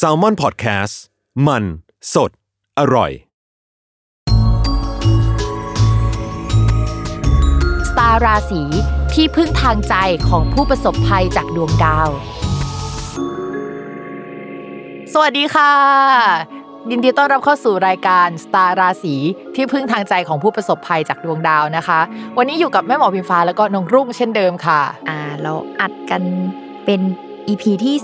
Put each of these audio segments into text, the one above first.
s a l ม o n PODCAST มัน สด อร่อย สตาร์ราศีที่พึ่งทางใจของผู้ประสบภัยจากดวงดาว สวัสดีค่ะ ยินดีต้อนรับเข้าสู่รายการสตาร์ราศีที่พึ่งทางใจของผู้ประสบภัยจากดวงดาวนะคะ วันนี้อยู่กับแม่หมอพิมฟ้าแล้วก็น้องรุ่งเช่นเดิมค่ะ อ่าเราอัดกันเป็น EP ที่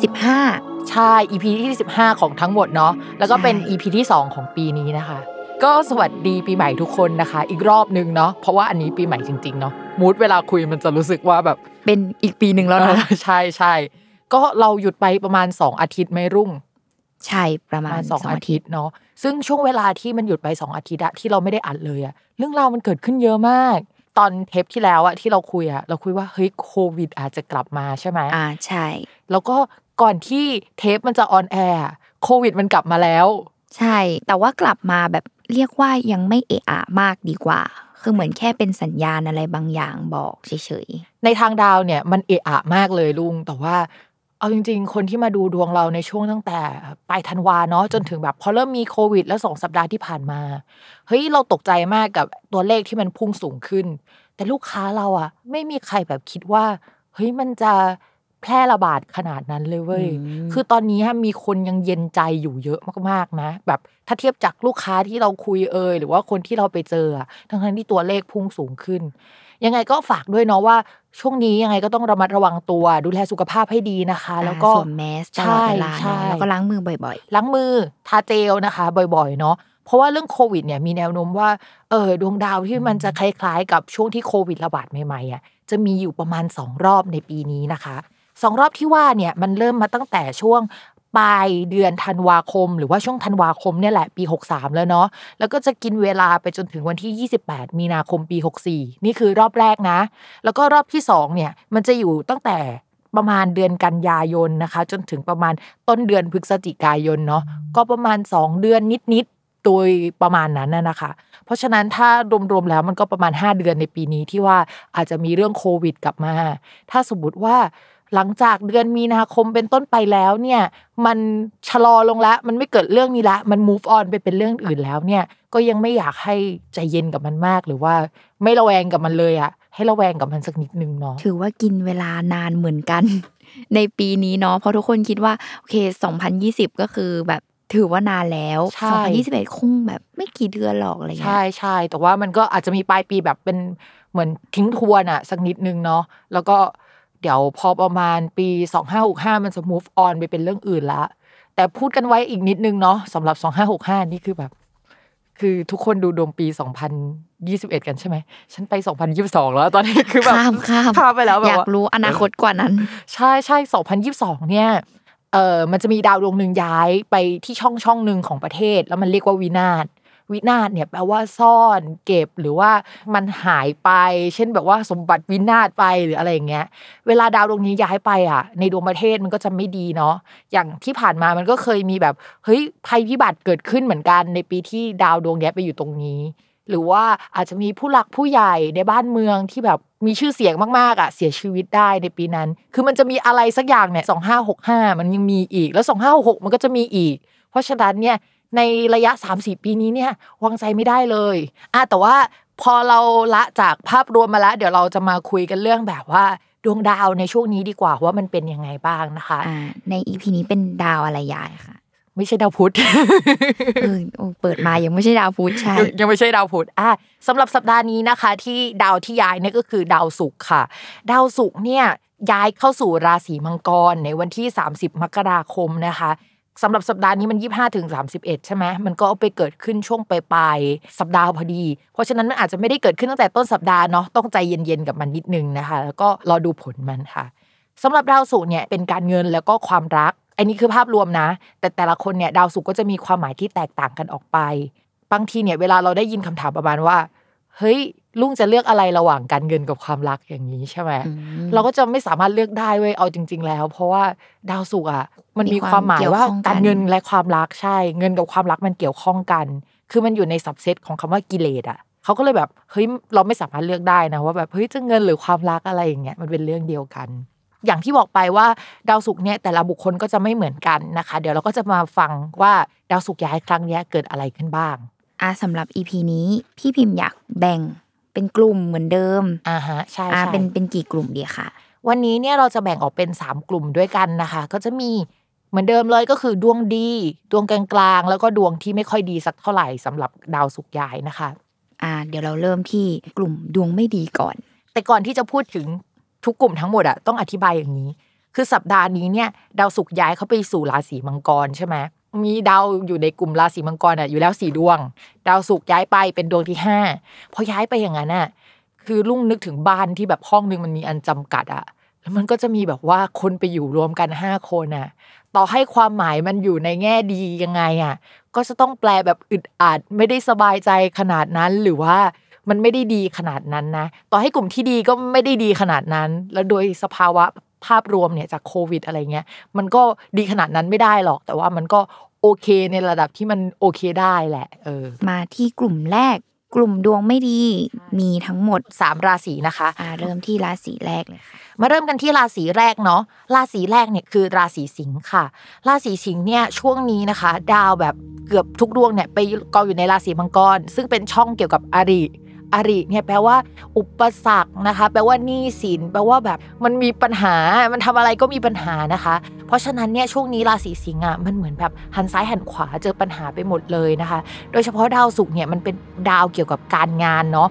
15 ใช่ EP ที่ 15 ของทั้งหมดเนาะแล้วก็เป็นใช่ EP ที่ 2 ของปีนี้นะคะ ก็สวัสดีปีใหม่ทุกคนนะคะ อีกรอบนึงเนาะเพราะว่าอันนี้ปีใหม่จริงๆเนาะมูดเวลาคุยมันจะรู้สึกว่าแบบ เป็นอีกปีหนึ่งแล้วนะใช่ใช่ก็เราหยุดไปประมาณ 2 อาทิตย์ไม่รุ่ง ใช่ประมาณสองอาทิตย์เนาะซึ่งช่วงเวลาที่มันหยุดไป2อาทิตย์อะที่เราไม่ได้อัดเลยอะเรื่องราวมันเกิดขึ้นเยอะมาก ตอนเทปที่แล้วอะที่เราคุยอะเราคุยว่าเฮ้ยโควิด อาจจะกลับมาใช่ไหมอ่าใช่ แล้วก็ก่อนที่เทปมันจะออนแอร์อะโควิดมันกลับมาแล้ว ใช่ แต่ว่ากลับมาแบบเรียกว่ายังไม่เอะอะมากดีกว่า คือเหมือนแค่เป็นสัญญาณอะไรบางอย่างบอกเฉยในทางดาวเนี่ยมันเอะอะมากเลยลุง แต่ว่า เอาจริง ๆ คนที่มาดูดวงเราในช่วงตั้งแต่ปลายธันวาเนาะจนถึงแบบพอเริ่มมีโควิด แล้วสองสัปดาห์ที่ผ่านมาเฮ้ยเราตกใจมากกับตัวเลขที่มันพุ่งสูงขึ้น แต่ลูกค้าเราอะไม่มีใครแบบคิดว่าเฮ้ยมันจะแพร่ระบาดขนาดนั้นเลยเว้ย คือตอนนี้มีคนยังเย็นใจอยู่เยอะมากๆนะ แบบถ้าเทียบจากลูกค้าที่เราคุยเอ่ยหรือว่าคนที่เราไปเจออะทั้งๆที่ตัวเลขพุ่งสูงขึ้น ยังไงก็ฝากด้วยเนาะว่าช่วงนี้ยังไงก็ต้องระมัดระวังตัว ดูแลสุขภาพให้ดีนะคะๆแล้วก็อ่าสวมแมสตลอดเวลาใช่เนาะใช่แล้วก็ล้างมือบ่อยล้างมือทาเจลนะคะ บ่อยๆ เนาะเพราะว่าเรื่องโควิดเนี่ยมีแนวโน้มว่าเออดวงดาวที่มันจะคล้ายๆ กับช่วงที่โควิดระบาดใหม่ๆอะจะมีอยู่ประมาณ 2 รอบในปีนี้นะคะสองรอบที่ว่าเนี่ยมันเริ่มมาตั้งแต่ช่วง ปลายเดือนธันวาคม หรือว่าช่วงธันวาคมเนี่ยแหละปี 63 แล้วเนาะแล้วก็จะกินเวลาไปจนถึงวันที่ 28 มีนาคมปี 64 นี่คือรอบแรกนะ แล้วก็รอบที่สองเนี่ยมันจะอยู่ตั้งแต่ประมาณเดือนกันยายนนะคะ จนถึงประมาณต้นเดือนพฤศจิกายนเนาะก็ประมาณ 2 เดือนนิดๆโดยประมาณนั้นน่ะนะคะ เพราะฉะนั้นถ้ารวมๆแล้วมันก็ประมาณ 5 เดือนในปีนี้ที่ว่าอาจจะมีเรื่องโควิดกลับมา ถ้าสมมติว่า หลังจากเดือนมีนาคมเป็นต้นไปแล้วเนี่ยมันชะลอลงแล้วมันไม่เกิดเรื่องนี้ละมัน move on ไปเป็นเรื่องอื่นแล้วเนี่ยก็ยังไม่อยากให้ใจเย็นกับมันมากหรือว่าไม่ระแวงกับมันเลยอะให้ระแวงกับมันสักนิดนึงเนาะๆถือว่ากินเวลานานเหมือนกัน ในปีนี้เนาะเพราะทุกคนคิดว่าโอเค 2020 ก็คือแบบถือว่านานแล้วใช่2021 คงแบบไม่กี่เดือนหรอกอะไรเงี้ใช่ยใช่แต่ว่ามันก็อาจจะมีปลายปีแบบเป็นเหมือนทิ้งทวนอะสักนิดนึงเนาะแล้วก็ เดี๋ยวพอประมาณปี 2565 มันจะ move on ไปเป็นเรื่องอื่นละ แต่พูดกันไว้อีกนิดนึงเนาะสำหรับ 2565 นี่คือแบบ คือทุกคนดูดวงปี 2021 กันใช่ไหม ฉันไป 2022 แล้ว ตอนนี้คือแบบข้ามข้ามข้ามไปแล้วแบบอยากว่ารู้อนาคตกว่านั้น ใช่ใช่2022 เนี่ยเออมันจะมีดาวดวงหนึ่งย้ายไปที่ช่องช่องหนึ่งของประเทศ แล้วมันเรียกว่าวินาศ วินาศเนี่ยแปลว่าซ่อนเก็บหรือว่ามันหายไป เช่นแบบว่าสมบัติวินาศไปหรืออะไรอย่างเงี้ย เวลาดาวดวงนี้ย้ายไปอะ ในดวงประเทศมันก็จะไม่ดีเนาะอย่างที่ผ่านมามันก็เคยมีแบบเฮ้ยภัยพิบัติเกิดขึ้นเหมือนกันในปีที่ดาวดวงเนี้ยไปอยู่ตรงนี้ หรือว่าอาจจะมีผู้หลักผู้ใหญ่ในบ้านเมืองที่แบบมีชื่อเสียงมากๆอะเสียชีวิตได้ในปีนั้น คือมันจะมีอะไรสักอย่างเนี่ยสองห้าหกห้ามันยังมีอีกแล้วสองห้าหกหกมันก็จะมีอีก เพราะฉะนั้นเนี่ย ในระยะ 3-4 ปีนี้เนี่ยวางใจไม่ได้เลยอะแต่ว่าพอเราละจากภาพรวมมาแล้ว เดี๋ยวเราจะมาคุยกันเรื่องแบบว่าดวงดาวในช่วงนี้ดีกว่าว่ามันเป็นยังไงบ้างนะคะอ่าในอีพีนี้เป็นดาวอะไรยายค่ะ ไม่ใช่ดาวพุธเออโอ้เปิดมายังไม่ใช่ดาวพุธใช่ยังยังไม่ใช่ดาวพุธอะสำหรับสัปดาห์นี้นะคะ ที่ดาวที่ย้ายเนี่ยก็คือดาวศุกร์ค่ะ ดาวศุกร์เนี่ยย้ายเข้าสู่ราศีมังกรในวันที่ 30 มกราคมนะคะ สำหรับสัปดาห์นี้มัน 25ถึง31 ใช่ไหมมันก็ไปเกิดขึ้นช่วงปลายๆสัปดาห์พอดี เพราะฉะนั้นมันอาจจะไม่ได้เกิดขึ้นตั้งแต่ต้นสัปดาห์เนาะต้องใจเย็นๆกับมันนิดนึงนะคะ แล้วก็รอดูผลมันค่ะสำหรับดาวศุกร์เนี่ยเป็นการเงินแล้วก็ความรัก อันนี้คือภาพรวมนะ แต่แต่ละคนเนี่ยดาวศุกร์ก็จะมีความหมายที่แตกต่างกันออกไป บางทีเนี่ยเวลาเราได้ยินคำถามประมาณว่า เฮ้ย ลุงจะเลือกอะไรระหว่างการเงินกับความรักอย่างนี้ใช่ไหมอืมเราก็จะไม่สามารถเลือกได้เว้ยเอาจริง ๆ แล้ว เพราะว่าดาวศุกร์อะ มันมีมีความหมายว่าความเกี่ยวข้องกันการเงินและความรักใช่ เงินกับความรักมันเกี่ยวข้องกัน คือมันอยู่ในสับเซตของคำว่ากิเลสอะเขาก็เลยแบบเฮ้ยเราไม่สามารถเลือกได้นะว่าแบบเฮ้ยจะเงินหรือความรักอะไรอย่างเงี้ยมันเป็นเรื่องเดียวกันอย่างที่บอกไปว่าดาวศุกร์เนี่ยแต่ละบุคคลก็จะไม่เหมือนกันนะคะ เดี๋ยวเราก็จะมาฟังว่าดาวศุกร์ย้ายครั้งเนี้ยเกิดอะไรขึ้นบ้างอะสำหรับ EP นี้พี่พิมพ์อยากแบ่ง เป็นกลุ่มเหมือนเดิมอ่าฮะใช่อะใช่เป็นเป็นกี่กลุ่มดีคะวันนี้เนี่ยเราจะแบ่งออกเป็น 3 กลุ่มด้วยกันนะคะ ก็จะมีเหมือนเดิมเลยก็คือดวงดีดวงกลางๆ แล้วก็ดวงที่ไม่ค่อยดีสักเท่าไหร่สำหรับดาวสุกร์ย้ายนะคะ อะเดี๋ยวเราเริ่มที่กลุ่มดวงไม่ดีก่อน แต่ก่อนที่จะพูดถึงทุกกลุ่มทั้งหมดอะต้องอธิบายอย่างนี้ คือสัปดาห์นี้เนี่ย ดาวศุกร์ย้ายเข้าไปสู่ราศีมังกรใช่ไหม มีดาวอยู่ในกลุ่มราศีมังกรอะอยู่แล้วสี่ดวง ดาวศุกร์ย้ายไปเป็นดวงที่ห้าพอย้ายไปอย่างนั้นอะคือลุงนึกถึงบ้านที่แบบห้องนึงมันมีอันจำกัดอะแล้วมันก็จะมีแบบว่าคนไปอยู่รวมกันห้าคนอะต่อให้ความหมายมันอยู่ในแง่ดียังไงอะ ก็จะต้องแปลแบบอึดอัดไม่ได้สบายใจขนาดนั้นหรือว่ามันไม่ได้ดีขนาดนั้นนะ ต่อให้กลุ่มที่ดีก็ไม่ได้ดีขนาดนั้น แล้วโดยสภาวะ ภาพรวมเนี่ยจากโควิดอะไรเงี้ยมันก็ดีขนาดนั้นไม่ได้หรอก แต่ว่ามันก็โอเคในระดับที่มันโอเคได้แหละ เออ มาที่กลุ่มแรก กลุ่มดวงไม่ดี มีทั้งหมดสามราศีนะคะอะเริ่มที่ราศีแรกเลยค่ะมาเริ่มกันที่ราศีแรกเนาะราศีแรกเนี่ยคือราศีสิงค์ค่ะ ราศีสิงค์เนี่ยช่วงนี้นะคะ ดาวแบบเกือบทุกดวงเนี่ยไปกองอยู่ในราศีมังกร ซึ่งเป็นช่องเกี่ยวกับอริ อริเนี่ยแปลว่า อุปสรรคนะคะ แปลว่าหนี้สินแปลว่าแบบมันมีปัญหา มันทำอะไรก็มีปัญหานะคะ เพราะฉะนั้นเนี่ยช่วงนี้ราศีสิงห์อะมันเหมือนแบบหันซ้ายหันขวาเจอปัญหาไปหมดเลยนะคะ โดยเฉพาะดาวศุกร์เนี่ยมันเป็นดาวเกี่ยวกับการงานเนาะ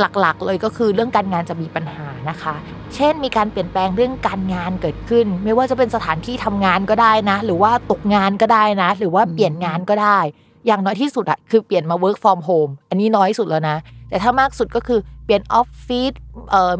หลักๆ เลยก็คือเรื่องการงานจะมีปัญหานะคะ เช่นมีการเปลี่ยนแปลงเรื่องการงานเกิดขึ้น ไม่ว่าจะเป็นสถานที่ทำงานก็ได้นะ หรือว่าตกงานก็ได้นะ หรือว่าเปลี่ยนงานก็ได้ อย่างน้อยที่สุดอะคือเปลี่ยนมา work from home อันนี้น้อยสุดแล้วนะ แต่ถ้ามากสุดก็คือเปลี่ยนออฟฟิศ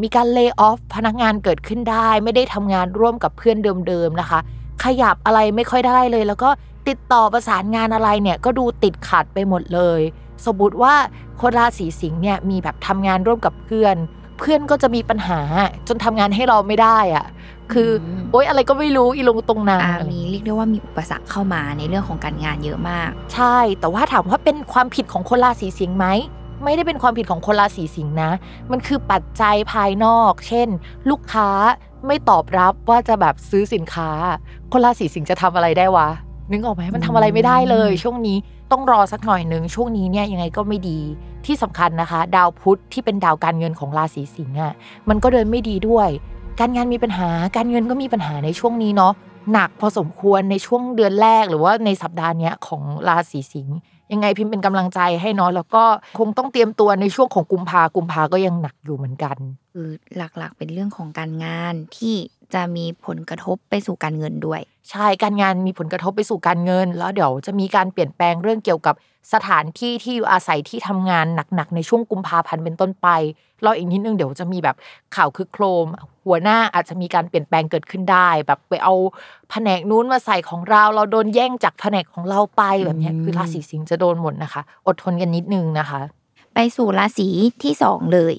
มีการเลิกออฟพนักงานเกิดขึ้นได้ ไม่ได้ทำงานร่วมกับเพื่อนเดิมๆนะคะ ขยับอะไรไม่ค่อยได้เลย แล้วก็ติดต่อประสานงานอะไรเนี่ยก็ดูติดขัดไปหมดเลย สมมติว่าคนราศีสิงห์เนี่ยมีแบบทำงานร่วมกับเพื่อน เพื่อนก็จะมีปัญหาจนทำงานให้เราไม่ได้อะ คืออมโอ๊ยอะไรก็ไม่รู้อีลงตรงนาอะอะไรมีเรียกได้ว่ามีอุปสรรคเข้ามาในเรื่องของการงานเยอะมาก ใช่ แต่ว่าถามว่าเป็นความผิดของคนราศีสิงห์ไหมไม่ได้เป็นความผิดของคนราศีสิงห์นะ มันคือปัจจัยภายนอก เช่น ลูกค้าไม่ตอบรับว่าจะแบบซื้อสินค้า คนราศีสิงห์จะทำอะไรได้วะ นึกออกไหมมันทำอะไรไม่ได้เลย ช่วงนี้ต้องรอสักหน่อยหนึ่งช่วงนี้เนี่ยยังไงก็ไม่ดีที่สำคัญนะคะ ดาวพุธที่เป็นดาวการเงินของราศีสิงห์อะมันก็เดินไม่ดีด้วย การงานมีปัญหาการเงินก็มีปัญหาในช่วงนี้เนาะหนักพอสมควรในช่วงเดือนแรกหรือว่าในสัปดาห์นี้ของราศีสิงห์ยังไงพิมพ์เป็นกำลังใจให้เนาะแล้วก็คงต้องเตรียมตัวในช่วงของกุมภากุมภาก็ยังหนักอยู่เหมือนกันคือหลักๆเป็นเรื่องของการงานที่ จะมีผลกระทบไปสู่การเงินด้วย ใช่การงานมีผลกระทบไปสู่การเงิน แล้วเดี๋ยวจะมีการเปลี่ยนแปลงเรื่องเกี่ยวกับสถานที่ที่อยู่อาศัยที่ทำงานหนักๆในช่วงกุมภาพันธ์เป็นต้นไปรออีกนิดนึงเดี๋ยวจะมีแบบข่าวคือโครม หัวหน้าอาจจะมีการเปลี่ยนแปลงเกิดขึ้นได้ แบบไปเอาแผนกนู้นมาใส่ของเรา เราโดนแย่งจากแผนกของเราไปแบบเนี้ยอืมคือราศีสิงห์จะโดนหมดนะคะ อดทนกันนิดนึงนะคะ ไปสู่ราศีที่สองเลย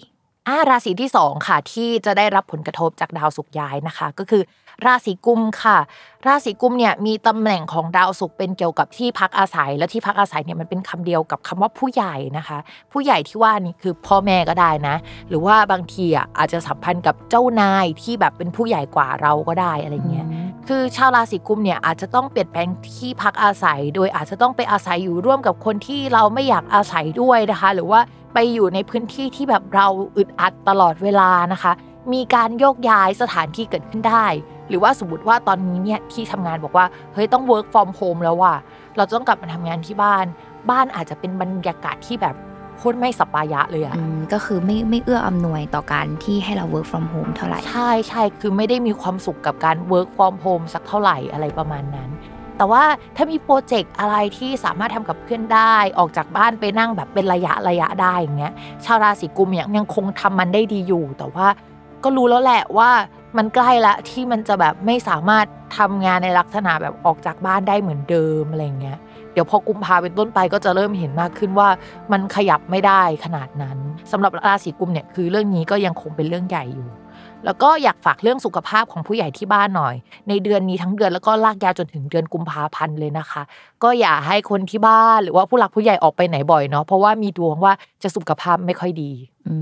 อ่าราศีที่สองค่ะที่จะได้รับผลกระทบจากดาวศุกร์ย้ายนะคะ ก็คือ ราศีกุมค่ะ ราศีกุมเนี่ยมีตำแหน่งของดาวศุกร์เป็นเกี่ยวกับที่พักอาศัย และที่พักอาศัยเนี่ยมันเป็นคำเดียวกับคำว่าผู้ใหญ่นะคะ ผู้ใหญ่ที่ว่านี่คือพ่อแม่ก็ได้นะ หรือว่าบางทีอะอาจจะสัมพันธ์กับเจ้านายที่แบบเป็นผู้ใหญ่กว่าเราก็ได้อะไรเงี้ยคือชาวราศีกุมเนี่ยอาจจะต้องเปลี่ยนแปลงที่พักอาศัย โดยอาจจะต้องไปอาศัยอยู่ร่วมกับคนที่เราไม่อยากอาศัยด้วยนะคะ หรือว่าไปอยู่ในพื้นที่ที่แบบเราอึดอัดตลอดเวลานะคะ มีการโยกย้ายสถานที่เกิดขึ้นได้ หรือว่าสมมติว่าตอนนี้เนี่ยที่ทำงานบอกว่าเฮ้ยต้อง work from home แล้วว่ะเราจะต้องกลับมาทำงานที่บ้าน บ้านอาจจะเป็นบรรยากาศที่แบบโคตรไม่สปายะเลยอะอืมก็คือไม่ไม่เอื้ออำนวยต่อการที่ให้เรา work from home เท่าไหร่ ใช่ใช่คือไม่ได้มีความสุขกับการ work from home สักเท่าไหร่อะไรประมาณนั้น แต่ว่าถ้ามีโปรเจกต์อะไรที่สามารถทำกับเพื่อนได้ ออกจากบ้านไปนั่งแบบเป็นระยะระยะได้อย่างเงี้ยชาวราศีกุมยังยังคงทำมันได้ดีอยู่ แต่ว่าก็รู้แล้วแหละว่ามันใกล้ละที่มันจะแบบไม่สามารถทำงานในลักษณะแบบออกจากบ้านได้เหมือนเดิมอะไรเงี้ยเดี๋ยวพอกุมภาเป็นต้นไปก็จะเริ่มเห็นมากขึ้นว่ามันขยับไม่ได้ขนาดนั้นสำหรับราศีกุมเนี่ยคือเรื่องนี้ก็ยังคงเป็นเรื่องใหญ่อยู่ แล้วก็อยากฝากเรื่องสุขภาพของผู้ใหญ่ที่บ้านหน่อย ในเดือนนี้ทั้งเดือนแล้วก็ลากยาวจนถึงเดือนกุมภาพันธ์เลยนะคะ ก็อย่าให้คนที่บ้านหรือว่าผู้หลักผู้ใหญ่ออกไปไหนบ่อยเนาะเพราะว่ามีดวงว่าจะสุขภาพไม่ค่อยดีอื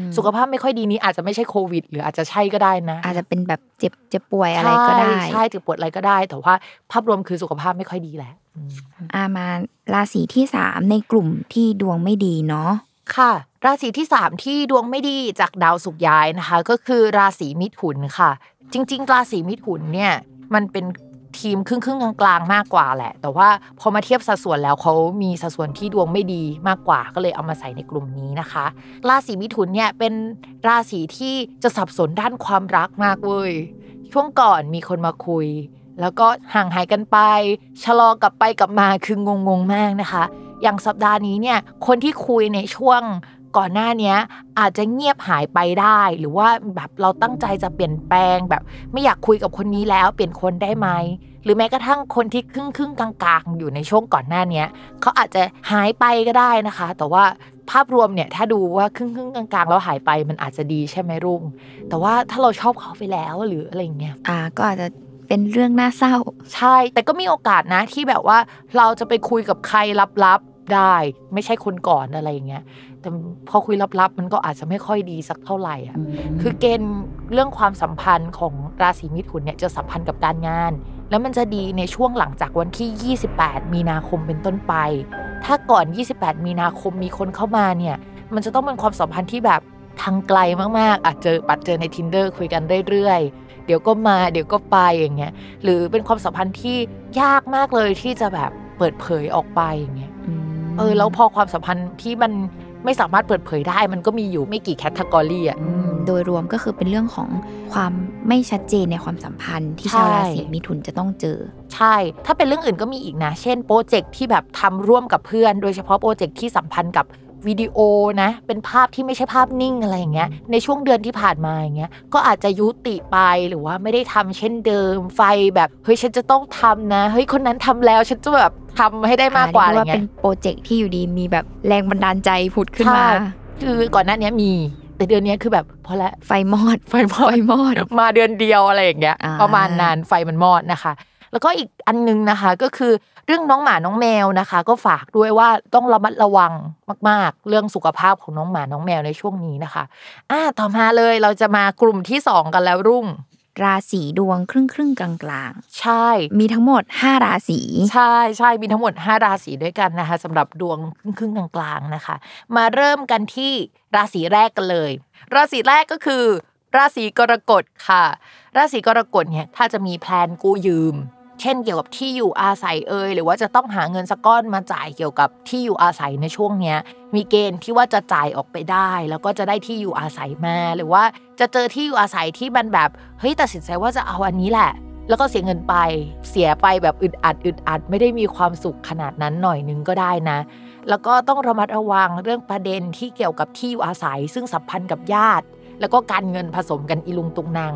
มสุขภาพไม่ค่อยดีนี้อาจจะไม่ใช่โควิด หรืออาจจะใช่ก็ได้นะ อาจจะเป็นแบบเจ็บเจ็บป่วยอะไรก็ได้ใช่ใช่เจ็บปวดอะไรก็ได้ แต่ว่าภาพรวมคือสุขภาพไม่ค่อยดีแหละอืมอามาราศีที่สามในกลุ่มที่ดวงไม่ดีเนาะ ค่ะ ราศีที่สามที่ดวงไม่ดีจากดาวศุกย้ายนะคะ ก็คือราศีมิถุนค่ะ จริง ๆ ราศีมิถุนเนี่ยมันเป็นทีมครึ่งครึ่งๆกลางๆมากกว่าแหละ แต่ว่าพอมาเทียบสัดส่วนแล้วเขามีสัดส่วนที่ดวงไม่ดีมากกว่าก็เลยเอามาใส่ในกลุ่มนี้นะคะ ราศีมิถุนเนี่ยเป็นราศีที่จะสับสนด้านความรักมากเว้ยช่วงก่อนมีคนมาคุย แล้วก็ห่างหายกันไปชะลอกลับไปกลับมาคืองงงๆมากนะคะ อย่างสัปดาห์นี้เนี่ยคนที่คุยในช่วงก่อนหน้านี้อาจจะเงียบหายไปได้ หรือว่าแบบเราตั้งใจจะเปลี่ยนแปลงแบบ ไม่อยากคุยกับคนนี้แล้วเปลี่ยนคนได้ไหมหรือแม้กระทั่งคนที่ครึ่งครึ่งกลางๆ อยู่ในช่วงก่อนหน้านี้เขาอาจจะหายไปก็ได้นะคะ แต่ว่าภาพรวมเนี่ยถ้าดูว่าครึ่งครึ่งกลางๆแล้วหายไปมันอาจจะดีใช่ไหมรุ่งแต่ว่าถ้าเราชอบเขาไปแล้วหรืออะไรเงี้ยอ่าก็อาจจะ เป็นเรื่องน่าเศร้า ใช่ แต่ก็มีโอกาสนะที่แบบว่าเราจะไปคุยกับใครลับๆได้ ไม่ใช่คนก่อนอะไรอย่างเงี้ยแต่พอคุยลับๆ มันก็อาจจะไม่ค่อยดีสักเท่าไหร่อะคือเกณฑ์เรื่องความสัมพันธ์ของราศีมิถุนเนี่ยจะสัมพันธ์กับการงาน แล้วมันจะดีในช่วงหลังจากวันที่ 28 มีนาคมเป็นต้นไป ถ้าก่อน 28 มีนาคมมีคนเข้ามาเนี่ยมันจะต้องเป็นความสัมพันธ์ที่แบบทางไกลมากๆ อาจเจอปัดเจอใน Tinder คุยกันเรื่อยๆ เดี๋ยวก็มาเดี๋ยวก็ไปอย่างเงี้ยหรือเป็นความสัมพันธ์ที่ยากมากเลยที่จะแบบเปิดเผยออกไปอย่างเงี้ยเออแล้วพอความสัมพันธ์ที่มันไม่สามารถเปิดเผยได้ มันก็มีอยู่ไม่กี่ category อะอืมโดยรวมก็คือเป็นเรื่องของความไม่ชัดเจนในความสัมพันธ์ที่ใช่ชาวราศีมิถุนจะต้องเจอ ใช่ ถ้าเป็นเรื่องอื่นก็มีอีกนะ เช่นโปรเจกต์ที่แบบทำร่วมกับเพื่อน โดยเฉพาะโปรเจกต์ที่สัมพันธ์กับ วิดีโอนะ เป็นภาพที่ไม่ใช่ภาพนิ่งอะไรอย่างเงี้ย ในช่วงเดือนที่ผ่านมาอย่างเงี้ย ก็อาจจะยุติไปหรือว่าไม่ได้ทำเช่นเดิม ไฟแบบเฮ้ยฉันจะต้องทำนะ เฮ้ยคนนั้นทำแล้วฉันจะแบบทำให้ได้มากกว่าอะไรเรียว่าเงี้เป็ยนโปรเจกต์ที่อยู่ดีมีแบบแรงบันดาลใจผุดขึ้นมาใช่คือก่อนหน้านี้มีแต่เดือนนี้คือแบบพอละไฟมอดไฟมอดไฟมอด มาเดือนเดียวอะไรอย่างเงี้ยอ่าประมาณนั้นไฟมันมอดนะคะ แล้วก็อีกอันนึงนะคะ ก็คือเรื่องน้องหมาน้องแมวนะคะ ก็ฝากด้วยว่าต้องระมัดระวังมาก ๆ เรื่องสุขภาพของน้องหมาน้องแมวในช่วงนี้นะคะอ่าต่อมาเลยเราจะมากลุ่มที่สองกันแล้วรุ่งราศีดวงครึ่งครึ่งๆกลางใช่ๆมีทั้งหมด 5 ราศีใช่ใช่มีทั้งหมด 5 ราศีด้วยกันนะคะสำหรับดวงครึ่งๆกลางๆนะคะ มาเริ่มกันที่ราศีแรกกันเลย ราศีแรกก็คือ ราศีกรกฎค่ะ ราศีกรกฎเนี่ยถ้าจะมีแพลนกู้ยืม เช่นเกี่ยวกับที่อยู่อาศัยเอ่ยหรือว่าจะต้องหาเงินสักก้อนมาจ่ายเกี่ยวกับที่อยู่อาศัยในช่วงเนี้ยมีเกณฑ์ที่ว่าจะจ่ายออกไปได้ แล้วก็จะได้ที่อยู่อาศัยมา หรือว่าจะเจอที่อยู่อาศัยที่มันแบบเฮ้ยตัดสินใจว่าจะเอาอันนี้แหละ แล้วก็เสียเงินไปเสียไปแบบอึดอัดอึดอัดไม่ได้มีความสุขขนาดนั้นหน่อยนึงก็ได้นะ แล้วก็ต้องระมัดระวังเรื่องประเด็นที่เกี่ยวกับที่อยู่อาศัย ซึ่งสัมพันธ์กับญาติ แล้วก็การเงินผสมกันอีลุงตุงนาง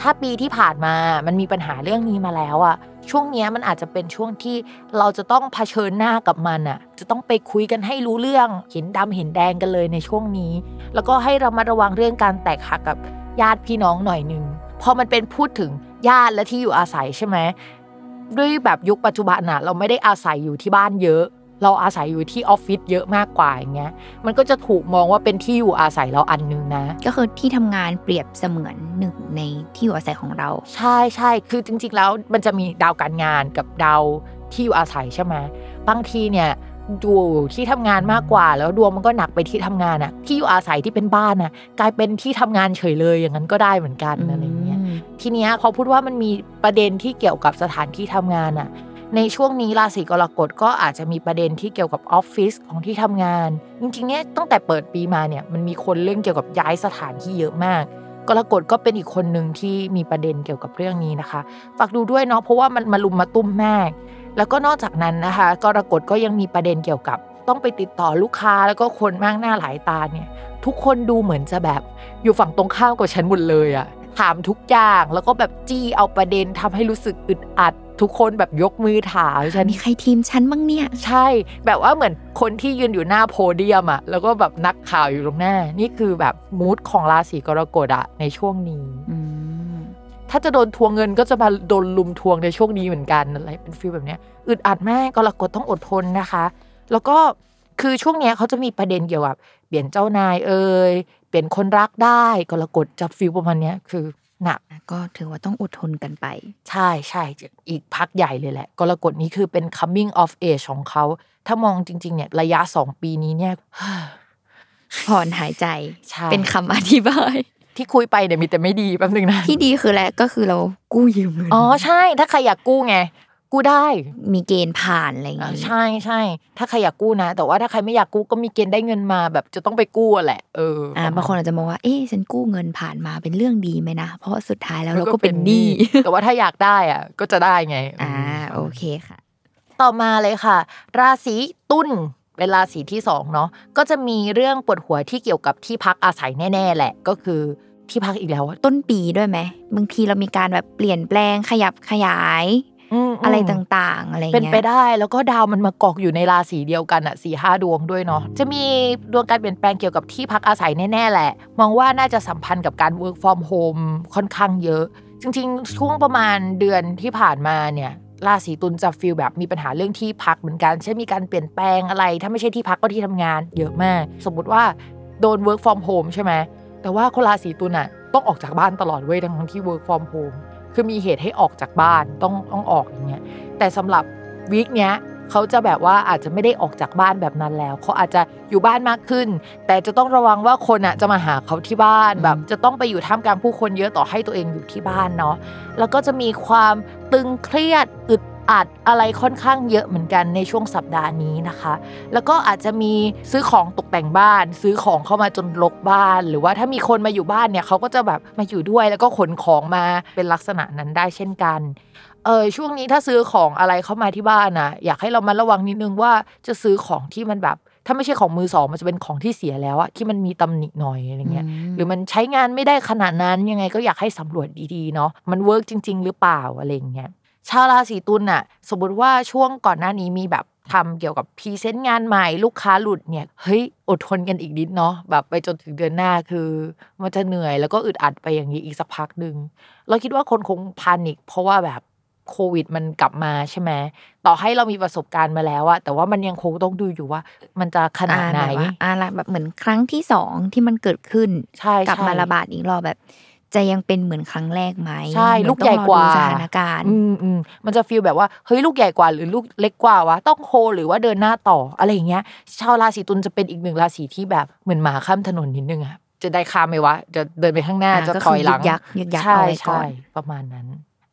ถ้าปีที่ผ่านมามันมีปัญหาเรื่องนี้มาแล้วอะช่วงนี้มันอาจจะเป็นช่วงที่เราจะต้องเผชิญหน้ากับมันอะจะต้องไปคุยกันให้รู้เรื่องเห็นดำเห็นแดงกันเลยในช่วงนี้ แล้วก็ให้ระมัดระวังเรื่องการแตกหักกับญาติพี่น้องหน่อยหนึ่งพอมันเป็นพูดถึงญาติและที่อยู่อาศัยใช่ไหมด้วยแบบยุคปัจจุบันน่ะเราไม่ได้อาศัยอยู่ที่บ้านเยอะ เราอาศัยอยู่ที่ออฟฟิศเยอะมากกว่าอย่างเงี้ย มันก็จะถูกมองว่าเป็นที่อยู่อาศัยเราอันนึงนะ ก็คือที่ทำงานเปรียบเสมือนหนึ่งในที่อยู่อาศัยของเรา ใช่ใช่คือจริง ๆ แล้วมันจะมีดาวการงานกับดาวที่อยู่อาศัยใช่ไหมบางทีเนี่ยดูที่ทำงานมากกว่า แล้วดวงมันก็หนักไปที่ทำงานอะที่อยู่อาศัยที่เป็นบ้านอะกลายเป็นที่ทำงานเฉยเลยอย่างนั้นก็ได้เหมือนกันอะไรเงี้ยทีเนี้ยพอพูดว่ามันมีประเด็นที่เกี่ยวกับสถานที่ทำงานอะ ในช่วงนี้ราศีกรกฎก็อาจจะมีประเด็นที่เกี่ยวกับออฟฟิศของที่ทำงาน จริงๆเนี่ยตั้งแต่เปิดปีมาเนี่ยมันมีคนเรื่องเกี่ยวกับย้ายสถานที่เยอะมากกรกฎก็เป็นอีกคนหนึ่งที่มีประเด็นเกี่ยวกับเรื่องนี้นะคะ ฝากดูด้วยเนาะเพราะว่ามันมาลุมมาตุ้มมาก แล้วก็นอกจากนั้นนะคะกรกฎก็ยังมีประเด็นเกี่ยวกับ ต้องไปติดต่อลูกค้าแล้วก็คนมากหน้าหลายตาเนี่ย ทุกคนดูเหมือนจะแบบอยู่ฝั่งตรงข้ามกับฉันหมดเลยอะถามทุกอย่างแล้วก็แบบจี้เอาประเด็นทำให้รู้สึกอึดอัด ทุกคนแบบยกมือถามฉันมีใครทีมฉันบ้างเนี่ย ใช่แบบว่าเหมือนคนที่ยืนอยู่หน้าโพเดียมอะแล้วก็แบบนักข่าวอยู่ตรงหน้า นี่คือแบบมูดของราศีกรกฎอะในช่วงนี้อืมถ้าจะโดนทวงเงินก็จะมาโดนลุมทวงในช่วงนี้เหมือนกันอะไรเป็นฟีลแบบเนี้ยอึดอัดมากกรกฎต้องอดทนนะคะ แล้วก็คือช่วงเนี้ยเขาจะมีประเด็นเกี่ยวกับเปลี่ยนเจ้านายเอ่ยเปลี่ยนคนรักได้กรกฎจะฟีลประมาณเนี้ยคือ หนัก ก็ถือว่าต้องอดทนกันไป ใช่ใช่อีกพักใหญ่เลยแหละ กรกฎนี้คือเป็น coming of age ของเขา ถ้ามองจริง ๆ เนี่ย ระยะสองปีนี้เนี่ยผ่อนหายใจใช่เป็นคำอธิบายที่คุยไปเนี่ยมีแต่ไม่ดีแป๊บนึงนะที่ดีคือแหละก็คือเรากู้ยืมเงินอ๋อใช่ ถ้าใครอยากกู้ไง กู้ได้มีเกณฑ์ผ่านอะไรอย่างอ่างี้ใช่ใช่ถ้าใครอยากกู้นะ แต่ว่าถ้าใครไม่อยากกู้ก็มีเกณฑ์ได้เงินมา แบบจะต้องไปกู้อะแหละเอออ่าประมณบางคนอาจจะมองว่าเอ๊ะฉันกู้เงินผ่านมาเป็นเรื่องดีไหมนะ เพราะว่าสุดท้ายแล้วเราก็เป็นหนี้แต่ว่าถ้าอยากได้อะก็จะได้ไงอ่าโอเคค่ะ ต่อมาเลยค่ะ ราศีตุลเป็นราศีที่สองเนาะก็จะมีเรื่องปวดหัวที่เกี่ยวกับที่พักอาศัยแน่ ๆ แหละก็คือที่พักอีกแล้วอะต้นปีด้วยไหมบางทีเรามีการแบบเปลี่ยนแปลงขยับขยายม อะไรมต่างๆ อะไรเป็นเงี้ยไปได้แล้วก็ดาวมันมากอกอยู่ในราศีเดียวกันอะสี่ห้าดวงด้วยเนาะจะมีดวงการเปลี่ยนแปลงเกี่ยวกับที่พักอาศัยแน่ ๆ แหละ มองว่าน่าจะสัมพันธ์กับการ work from home ค่อนข้างเยอะ จริง ๆ ช่วงประมาณเดือนที่ผ่านมาเนี่ยราศีตุลจะฟีลแบบมีปัญหาเรื่องที่พักเหมือนกันเช่นมีการเปลี่ยนแปลงอะไร ถ้าไม่ใช่ที่พักก็ที่ทำงาน เยอะมาก สมมติว่าโดน work from home ใช่ไหมแต่ว่าคนราศีตุลอะต้องออกจากบ้านตลอดเว้ยทั้งๆที่ work from home คือมีเหตุให้ออกจากบ้านต้องต้องออกอย่างเงี้ยแต่สำหรับวีคเนี้ยเขาจะแบบว่าอาจจะไม่ได้ออกจากบ้านแบบนั้นแล้ว เขาอาจจะอยู่บ้านมากขึ้น แต่จะต้องระวังว่าคนอะจะมาหาเขาที่บ้านแบบ จะต้องไปอยู่ท่ามกลางผู้คนเยอะต่อให้ตัวเองอยู่ที่บ้านเนาะแล้วก็จะมีความตึงเครียดอึด อัดอะไรค่อนข้างเยอะเหมือนกันในช่วงสัปดาห์นี้นะคะ แล้วก็อาจจะมีซื้อของตกแต่งบ้าน ซื้อของเข้ามาจนรกบ้าน หรือว่าถ้ามีคนมาอยู่บ้านเนี่ยเขาก็จะแบบมาอยู่ด้วยแล้วก็ขนของมาเป็นลักษณะนั้นได้เช่นกันเออช่วงนี้ถ้าซื้อของอะไรเข้ามาที่บ้านนะอยากให้เรามาระวังนิดนึงว่าจะซื้อของที่มันแบบถ้าไม่ใช่ของมือสองมันจะเป็นของที่เสียแล้วอะที่มันมีตำหนิหน่อยอะไรเงี้ยหรือมันใช้งานไม่ได้ขนาดนั้นยังไงก็อยากให้สำรวจดีๆเนาะมัน work จริง ๆ หรือเปล่าอะไรอย่างเงี้ย ชาวราศีตุลน่ะสมมติว่าช่วงก่อนหน้านี้มีแบบทำเกี่ยวกับ present งานใหม่ลูกค้าหลุดเนี่ยเฮ้ยอดทนกันอีกนิดเนาะแบบไปจนถึงเดือนหน้าคือ มันจะเหนื่อยแล้วก็อึดอัดไปอย่างนี้อีกสักพักหนึ่งเราคิดว่าคนคงพานิกเพราะว่าแบบโควิดมันกลับมาใช่ไหมต่อให้เรามีประสบการณ์มาแล้วอะแต่ว่ามันยังคงต้องดูอยู่ว่า มันจะขนาดไหนอ่แบบว่าอ่าละแบบเหมือนครั้งที่สองที่มันเกิดขึ้นใช่กลับใช่มาระบาดอีกรอบแบบ จะยังเป็นเหมือนครั้งแรกไหมใช่เมือนลูกใหญ่กว่าต้องรอดูสถานการณ์ อืมอืมมันจะฟีลแบบว่าเฮ้ยลูกใหญ่กว่าหรือลูกเล็กกว่าวะต้องโฮหรือว่าเดินหน้าต่ออะไรอย่างเงี้ย ชาวราศีตุลจะเป็นอีกหนึ่งราศีที่แบบเหมือนหมาข้ามถนนนิดนึงอะจะได้ข้ามไหมวะจะเดินไปข้างหน้าอ่าจะก็ถคืออยหลังยึกยักยึกยักใช่เอาไว้ก่อใช่นประมาณนั้น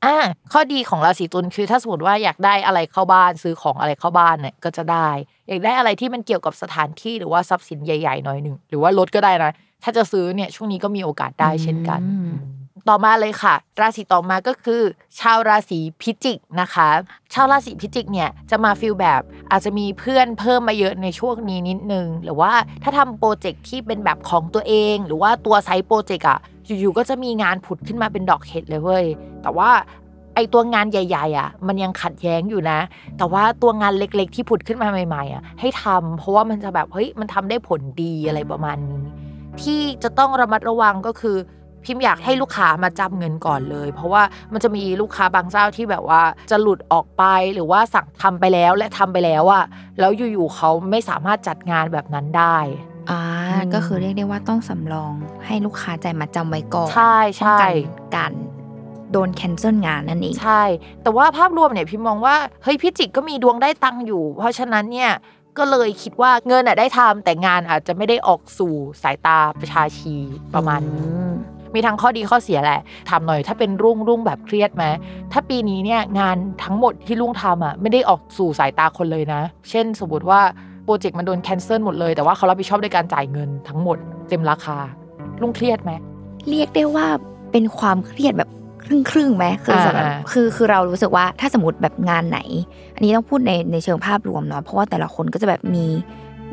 อ่าข้อดีของราศีตุลคือถ้าสมมติว่าอยากได้อะไรเข้าบ้านซื้อของอะไรเข้าบ้านเนี่ยก็จะได้ อยากได้อะไรที่มันเกี่ยวกับสถานที่หรือว่าทรัพย์สินใหญ่ๆหน่อยหนึ่งหรือว่ารถก็ได้นะ ถ้าจะซื้อเนี่ยช่วงนี้ก็มีโอกาสได้เช่นกันอืม ต่อมาเลยค่ะ ราศีต่อมาก็คือ ชาวราศีพิจิกนะคะ ชาวราศีพิจิกเนี่ยจะมา feel แบบอาจจะมีเพื่อนเพิ่มมาเยอะในช่วงนี้นิดนึง หรือว่าถ้าทำ project ที่เป็นแบบของตัวเอง หรือว่าตัว side project อะอยู่ๆก็จะมีงานผุดขึ้นมาเป็นดอกเห็ดเลยเว้ยแต่ว่าไอตัวงานใหญ่ๆอะมันยังขัดแย้งอยู่นะ แต่ว่าตัวงานเล็กๆ ที่ผุดขึ้นมาใหม่ๆอะให้ทำเพราะว่ามันจะแบบเฮ้ยมันทำได้ผลดีอะไรประมาณนี้ ที่จะต้องระมัดระวังก็คือ พิมพ์อยากให้ลูกค้ามัดจำเงินก่อนเลย เพราะว่ามันจะมีลูกค้าบางเจ้าที่แบบว่าจะหลุดออกไปหรือว่าสั่งทำไปแล้วและทำไปแล้วอะแล้วอยู่ๆเขาไม่สามารถจัดงานแบบนั้นได้อ่าอืมก็คือเรียกได้ว่าต้องสำรองให้ลูกค้าใจายมาจำไว้ก่อนใช่ป้องใช่กันการโดนแคนเซิลงานนั่นเองใช่ แต่ว่าภาพรวมเนี่ยพิมมองว่าเฮ้ยพิจิกก็มีดวงได้ตังค์อยู่ เพราะฉะนั้นเนี่ยก็เลยคิดว่าเงินอะได้ทำแต่งานอาจจะไม่ได้ออกสู่สายตาประชาชีประมาณนี้อื มมีทั้งข้อดีข้อเสียแหละถามหน่อย ถ้าเป็นรุ่งรุ่งแบบเครียดไหมถ้าปีนี้เนี่ยงานทั้งหมดที่รุ่งทำอะไม่ได้ออกสู่สายตาคนเลยนะ เช่นสมมติว่าโปรเจกต์มันโดนแคนเซิลหมดเลยแต่ว่าเขารับผิดชอบด้วยการจ่ายเงินทั้งหมดเต็มราคารุ่งเครียดไหมเรียกได้ว่าเป็นความเครียดแบบครึ่งครึ่งๆไหมคือสำหรับอ่าคือคือเรารู้สึกว่าถ้าสมมติแบบงานไหน อันนี้ต้องพูดในในเชิงภาพรวมเนาะเพราะว่าแต่ละคนก็จะแบบมี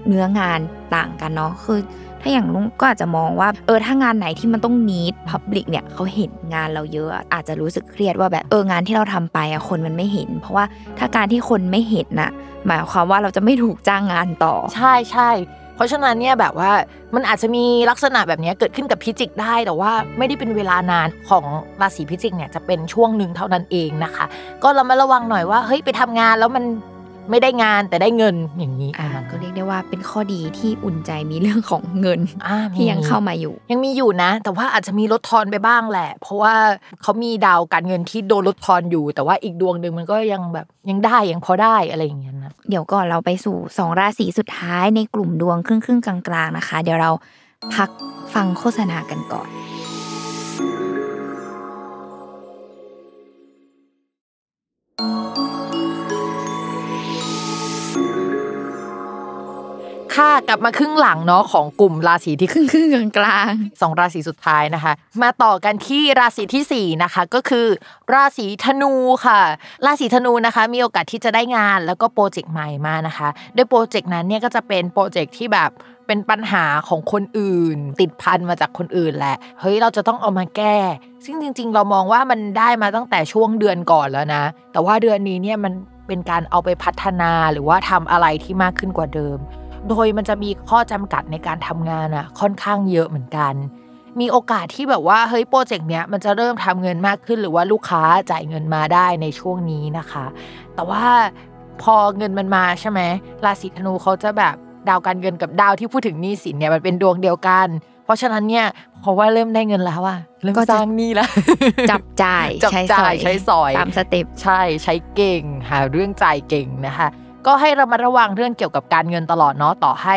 เนื้องานต่างกันเนาะคือ ถ้าอย่างลุงก็อาจจะมองว่าเออถ้างานไหนที่มันต้องนีดพับลิกเนี่ยเขาเห็นงานเราเยอะอาจจะรู้สึกเครียดว่าแบบเอองานที่เราทำไปอะคนมันไม่เห็น เพราะว่าถ้าการที่คนไม่เห็นน่ะหมายความว่าเราจะไม่ถูกจ้างงานต่อ ใช่ใช่เพราะฉะนั้นเนี่ยแบบว่ามันอาจจะมีลักษณะแบบนี้เกิดขึ้นกับพิจิกได้แต่ว่าไม่ได้เป็นเวลานานของราศีพิจิกเนี่ยจะเป็นช่วงหนึ่งเท่านั้นเองนะคะ ก็เรามาระวังหน่อยว่าเฮ้ยไปทำงานแล้วมัน ไม่ได้งานแต่ได้เงินอย่างนี้อ่าก็เรียกได้ว่าเป็นข้อดีที่อุ่นใจมีเรื่องของเงินอ่าที่ยังเข้ามาอยู่ ยังมีอยู่นะ แต่ว่าอาจจะมีลดทอนไปบ้างแหละ เพราะว่าเขามีดาวการเงินที่โดนลดทอนอยู่ แต่ว่าอีกดวงหนึ่งมันก็ยังแบบยังได้ยังพอได้อะไรอย่างเงี้ยนะเดี๋ยวก่อนเราไปสู่สองราศีสุดท้ายในกลุ่มดวงครึ่งครึ่งๆกลางๆนะคะ เดี๋ยวเราพักฟังโฆษณากันก่อน ค่ะกลับมาครึ่งหลังเนาะของกลุ่มราศีที่ครึ่งครึ่งกลางสองราศีสุดท้ายนะคะ มาต่อกันที่ราศีที่สี่นะคะ ก็คือ ราศีธนูค่ะ ราศีธนูนะคะมีโอกาสที่จะได้งานแล้วก็โปรเจกต์ใหม่มานะคะโดยโปรเจกต์นั้นเนี่ยก็จะเป็นโปรเจกต์ที่แบบเป็นปัญหาของคนอื่น ติดพันมาจากคนอื่นแหละเฮ้ยเราจะต้องเอามาแก้ ซึ่งจริง ๆ เรามองว่ามันได้มาตั้งแต่ช่วงเดือนก่อนแล้วนะ แต่ว่าเดือนนี้เนี่ยมันเป็นการเอาไปพัฒนาหรือว่าทำอะไรที่มากขึ้นกว่าเดิม โดยมันจะมีข้อจำกัดในการทำงานอะค่อนข้างเยอะเหมือนกัน มีโอกาสที่แบบว่าเฮ้ยโปรเจกต์เนี้ยมันจะเริ่มทำเงินมากขึ้น หรือว่าลูกค้าจ่ายเงินมาได้ในช่วงนี้นะคะ แต่ว่าพอเงินมันมาใช่ไหมราศีธนูเขาจะแบบดาวการเงินกับดาวที่พูดถึงหนี้สินเนี่ยมันเป็นดวงเดียวกัน เพราะฉะนั้นเนี่ยเพราะว่าเริ่มได้เงินแล้วอะเริ่มก็สจะร้างหนี้แล้วจับจ่ายใช้สอย จับจ่ายใช้สอยตาม step ใช่ใช้เก่งหาเรื่องจ่ายเก่งนะคะ ก็ให้เรามาระวังเรื่องเกี่ยวกับการเงินตลอดเนาะต่อให้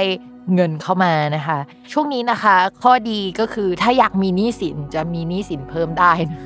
เงินเข้ามานะคะ ช่วงนี้นะคะ ข้อดีก็คือถ้าอยากมีหนี้สินจะมีหนี้สินเพิ่มได้นะ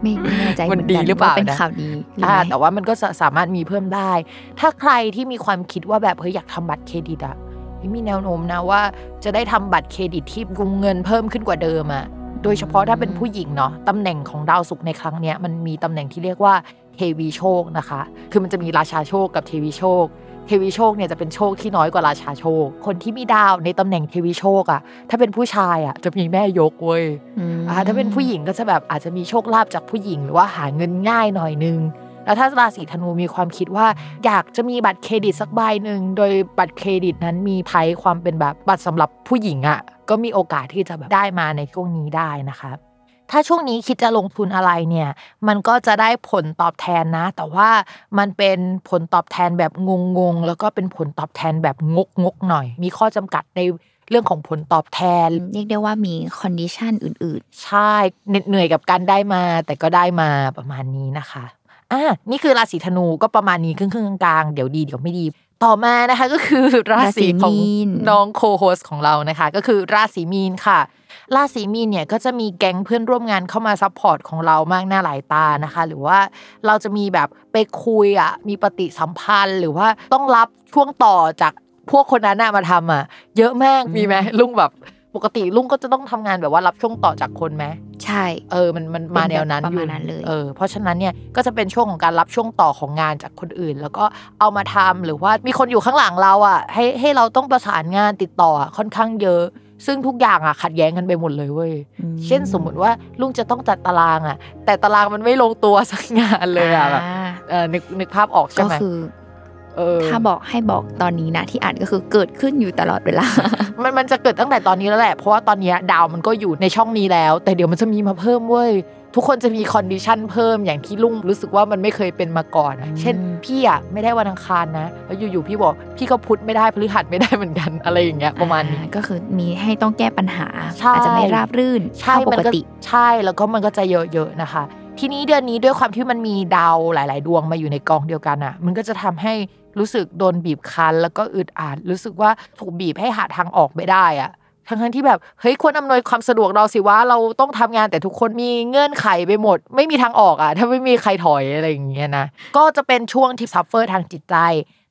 ไม่ไม่แน่ใจมันเหมือนดีกันหรือเปล่าว่าเป็นนะข่าวดีหรืออ่าไม่แต่ว่ามันก็จะสามารถมีเพิ่มได้ ถ้าใครที่มีความคิดว่าแบบเฮ้ยอยากทำบัตรเครดิตอะเฮ้ยมีแนวโน้มนะว่า จะได้ทำบัตรเครดิตที่วงเงินเพิ่มขึ้นกว่าเดิมอะ โดยเฉพาะถ้าเป็นผู้หญิงเนาะตำแหน่งของดาวศุกร์ในครั้งเนี้ยมันมีตำแหน่งที่เรียกว่าเทวีโชคนะคะ คือมันจะมีราชาโชคกับเทวีโชค เทวีโชคเนี่ยจะเป็นโชคที่น้อยกว่าราชาโชค คนที่มีดาวในตำแหน่งเทวีโชคอะถ้าเป็นผู้ชายอะจะมีแม่ยกเว้ยอืมอ่าถ้าเป็นผู้หญิงก็จะแบบอาจจะมีโชคลาภจากผู้หญิง หรือว่าหาเงินง่ายหน่อยนึงแล้วถ้าราศีธนูมีความคิดว่าอยากจะมีบัตรเครดิตสักใบหนึ่งโดยบัตรเครดิตนั้นมีไพ่ความเป็นแบบบัตรสำหรับผู้หญิงอะ่ะ ก็มีโอกาสที่จะแบบได้มาในช่วงนี้ได้นะคะถ้าช่วงนี้คิดจะลงทุนอะไรเนี่ย มันก็จะได้ผลตอบแทนนะ แต่ว่ามันเป็นผลตอบแทนแบบงงๆแล้วก็เป็นผลตอบแทนแบบงกๆหน่อย มีข้อจำกัดในเรื่องของผลตอบแทนเรียกได้ว่ามี condition อื่นใช่เหน็ดเหนื่อยกับการได้มา แต่ก็ได้มาประมาณนี้นะคะอ่านี่คือราศีธนูก็ประมาณนี้ครึ่งๆกลางๆเดี๋ยวดีเดี๋ยวไม่ดี ต่อมานะคะก็คือราศีของราศีมีนน้อง co-host ของเรานะคะ ก็คือราศีมีนค่ะ ราศีมีนเนี่ยก็จะมีแก๊งเพื่อนร่วมงานเข้ามา support ของเรามากหน้าหลายตานะคะ หรือว่าเราจะมีแบบไปคุยอะมีปฏิสัมพันธ์ หรือว่าต้องรับช่วงต่อจากพวกคนนั้นน่ะมาทำอะ เยอะมากมีไหมลุงแบบ ปกติลุงก็จะต้องทำงานแบบว่ารับช่วงต่อจากคนใหม่ๆใช่ เออมันมันมาแนวนั้นเป็นแบบประมาณอยู่นั้นเลยเออเพราะฉะนั้นเนี่ยก็จะเป็นช่วงของการรับช่วงต่อของงานจากคนอื่น แล้วก็เอามาทำหรือว่ามีคนอยู่ข้างหลังเราอะให้ให้เราต้องประสานงานติดต่ออะค่อนข้างเยอะ ซึ่งทุกอย่างอะขัดแย้งกันไปหมดเลยเว้ยอืมเช่นสมมุติว่าลุงจะต้องจัดตารางอะ แต่ตารางมันไม่ลงตัวสักงานเลยอะแบบาเออนึกนึกภาพออกใช่ก็ไหมคือเออ ถ้าบอกให้บอกตอนนี้นะที่อ่านก็คือเกิดขึ้นอยู่ตลอดเวลา มันมันจะเกิดตั้งแต่ตอนนี้แล้วแหละ เพราะว่าตอนเนี้ยดาวมันก็อยู่ในช่องนี้แล้ว แต่เดี๋ยวมันจะมีมาเพิ่มเว้ยทุกคนจะมี condition เพิ่มอย่างที่ลุงรู้สึกว่ามันไม่เคยเป็นมาก่อนอะอืมเช่นพี่อะไม่ได้วันอังคารนะแล้วอยู่ๆพี่บอกพี่ก็พุธไม่ได้พฤหัสไม่ได้เหมือนกันอะไรอย่างเงี้ยประมาณนี้อ่ก็คือมีให้ต้องแก้ปัญหาใช่อาจจะไม่ราบรื่นใช่เท่าปมันกก็ติใช่แล้วก็มันก็จะเยอะๆนะคะ ทีนี้เดือนนี้ด้วยความที่มันมีดาวหลาย ๆ ดวงมาอยู่ในกองเดียวกันอะ มันก็จะทำให้ รู้สึกโดนบีบคั้น แล้วก็อึดอัดรู้สึกว่าถูกบีบให้หาทางออกไม่ได้อะทั้งๆที่แบบเฮ้ยควรอำนวยความสะดวกเราสิว่าเราต้องทำงานแต่ทุกคนมีเงื่อนไขไปหมด ไม่มีทางออกอะ ถ้าไม่มีใครถอยอะไรอย่างเงี้ยนะก็จะเป็นช่วงที่ suffer ทางจิตใจ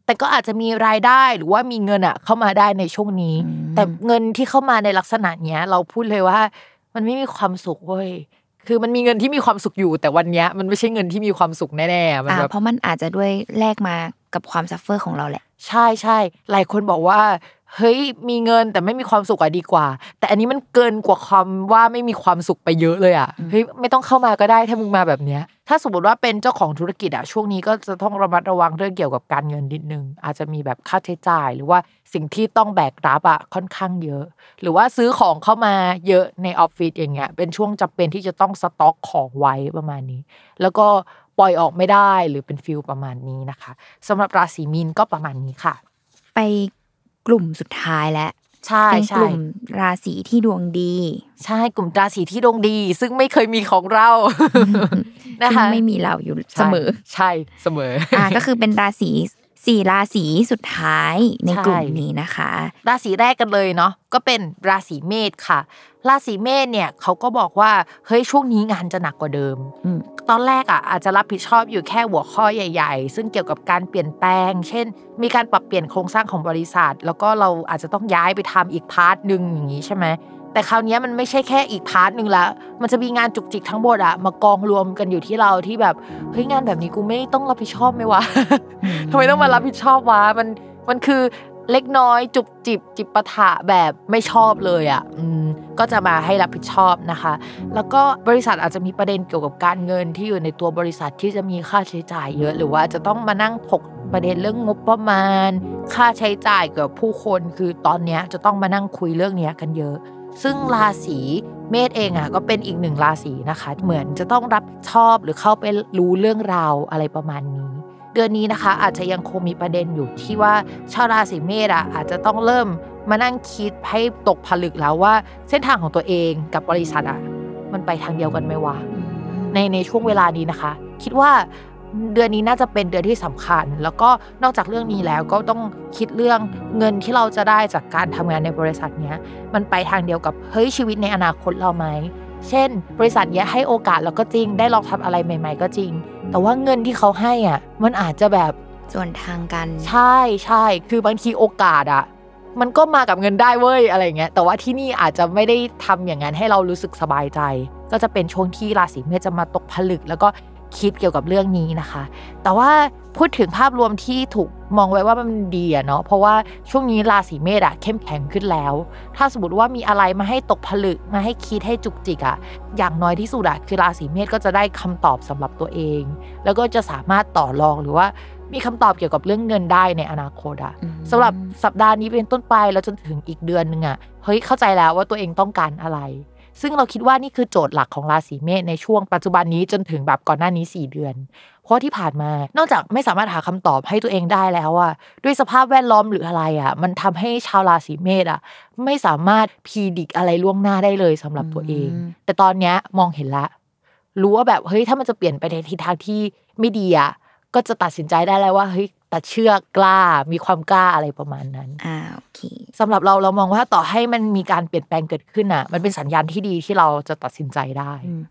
แต่ก็อาจจะมีรายได้หรือว่ามีเงินอะเข้ามาได้ในช่วงนี้อืมแต่เงินที่เข้ามาในลักษณะเนี้ย เราพูดเลยว่ามันไม่มีความสุขเว้ยคือมันมีเงินที่มีความสุขอยู่แต่วันเนี้ยมันไม่ใช่เงินที่มีความสุขแน่ๆมันอ่าแบบเพราะมันอาจจะด้วยแลกมา กับความ suffer ของเราแหละ ใช่ใช่หลายคนบอกว่าเฮ้ยมีเงินแต่ไม่มีความสุขอะดีกว่า แต่อันนี้มันเกินกว่าความว่าไม่มีความสุขไปเยอะเลยอะเฮ้ยไม่ต้องเข้ามาก็ได้ถ้ามึงมาแบบเนี้ย ถ้าสมมติว่าเป็นเจ้าของธุรกิจอะช่วงนี้ก็จะต้องระมัดระวังเรื่องเกี่ยวกับการเงินนิดนึง อาจจะมีแบบค่าใช้จ่าย หรือว่าสิ่งที่ต้องแบกรับอะค่อนข้างเยอะ หรือว่าซื้อของเข้ามาเยอะในออฟฟิศอย่างเงี้ยเป็นช่วงจำเป็นที่จะต้องสต็อกของไว้ประมาณนี้ แล้วก็ ปล่อยออกไม่ได้หรือเป็นฟิลประมาณนี้นะคะสำหรับราศีมีนก็ประมาณนี้ค่ะ ไปกลุ่มสุดท้ายแล้วใช่เป็นกใช่ลุ่มราศีที่ดวงดี ใช่กลุ่มราศีที่ดวงดี ซึ่งไม่เคยมีของเรานะซึ่งคะไม่มีเราอยู่เสมอ ใช่เสมออ่าก็คือเป็นราศี สี่ราศีสุดท้ายในกลุ่มใช่นี้นะคะ ราศีแรกกันเลยเนาะก็เป็นราศีเมษค่ะ ราศีเมษเนี่ยเขาก็บอกว่าเฮ้ยช่วงนี้งานจะหนักกว่าเดิมอืมตอนแรกอะอาจจะรับผิดชอบอยู่แค่หัวข้อใหญ่ ๆ ซึ่งเกี่ยวกับการเปลี่ยนแปลง เช่น มีการปรับเปลี่ยนโครงสร้างของบริษัท แล้วก็เราอาจจะต้องย้ายไปทำอีก part หนึ่งอย่างนี้ใช่ไหม แต่คราวนี้มันไม่ใช่แค่อีก part หนึ่งละมันจะมีงานจุกจิกทั้งหมดอะมากองรวมกันอยู่ที่เราที่แบบเฮ้ยงานแบบนี้กูไม่ต้องรับผิดชอบไหมวะทำไมต้องมารับผิดชอบวะมันมันคือเล็กน้อยจุบจิบจิบปะทะแบบไม่ชอบเลยอะอืมก็จะมาให้รับผิดชอบนะคะ แล้วก็บริษัทอาจจะมีประเด็นเกี่ยวกับการเงินที่อยู่ในตัวบริษัทที่จะมีค่าใช้จ่ายเยอะ หรือว่าจะต้องมานั่งถกประเด็นเรื่องงบประมาณ ค่าใช้จ่ายเกี่ยวกับผู้คนคือตอนนี้จะต้องมานั่งคุยเรื่องนี้กันเยอะ ซึ่งราศีเมษเองอะก็เป็นอีกหนึ่งราศีนะคะ เหมือนจะต้องรับผิดชอบหรือเข้าไปรู้เรื่องราวอะไรประมาณนี้ เดือนนี้นะคะ อาจจะยังคงมีประเด็นอยู่ที่ว่าชาวราศีเมษอะอาจจะต้องเริ่มมานั่งคิดให้ตกผลึกแล้วว่า เส้นทางของตัวเองกับบริษัทอะมันไปทางเดียวกันไหมวะในในช่วงเวลานี้นะคะ คิดว่า เดือนนี้น่าจะเป็นเดือนที่สำคัญ แล้วก็นอกจากเรื่องนี้แล้วก็ต้องคิดเรื่องเงินที่เราจะได้จากการทำงานในบริษัทเนี้ยมันไปทางเดียวกับเฮ้ยชีวิตในอนาคตเราไหมเช่น บริษัทเนี้ยให้โอกาสเราก็จริง ได้ลองทำอะไรใหม่ ๆ ก็จริง แต่ว่าเงินที่เขาให้อะมันอาจจะแบบส่วนทางกัน ใช่ใช่คือบางทีโอกาสอะมันก็มากับเงินได้เว้ยอะไรอย่างเงี้ย แต่ว่าที่นี่อาจจะไม่ได้ทำอย่างนั้นให้เรารู้สึกสบายใจ ก็จะเป็นช่วงที่ราศีเมษจะมาตกผลึก แล้วก็ คิดเกี่ยวกับเรื่องนี้นะคะ แต่ว่าพูดถึงภาพรวมที่ถูกมองไว้ว่ามันดีอะเนาะเพราะว่าช่วงนี้ราศีเมษอะเข้มแข็งขึ้นแล้ว ถ้าสมมติว่ามีอะไรมาให้ตกผลึกมาให้คิดให้จุกจิกอะอย่างน้อยที่สุดอะคือราศีเมษก็จะได้คำตอบสำหรับตัวเอง แล้วก็จะสามารถต่อรองหรือว่ามีคำตอบเกี่ยวกับเรื่องเงินได้ในอนาคตอะอืมสำหรับสัปดาห์นี้เป็นต้นไปแล้วจนถึงอีกเดือนหนึ่งอะเฮ้ยเข้าใจแล้วว่าตัวเองต้องการอะไร ซึ่งเราคิดว่านี่คือโจทย์หลักของราศีเมษในช่วงปัจจุบันนี้จนถึงแบบก่อนหน้านี้ 4 เดือน เพราะที่ผ่านมา นอกจากไม่สามารถหาคำตอบให้ตัวเองได้แล้วอะด้วยสภาพแวดล้อมหรืออะไรอะมันทำให้ชาวราศีเมษอะไม่สามารถพีดิกอะไรล่วงหน้าได้เลยสำหรับตัวเองอืมแต่ตอนเนี้ยมองเห็นละ รู้ว่าแบบเฮ้ยถ้ามันจะเปลี่ยนไปในทิศทางที่ไม่ดีอะก็จะตัดสินใจได้แล้วว่าเฮ้ย ตัดเชือกกล้ามีความกล้าอะไรประมาณนั้นอ่าโอเคสำหรับเราเรามองว่าต่อให้มันมีการเปลี่ยนแปลงเกิดขึ้นอะ มันเป็นสัญญาณที่ดีที่เราจะตัดสินใจได้อืม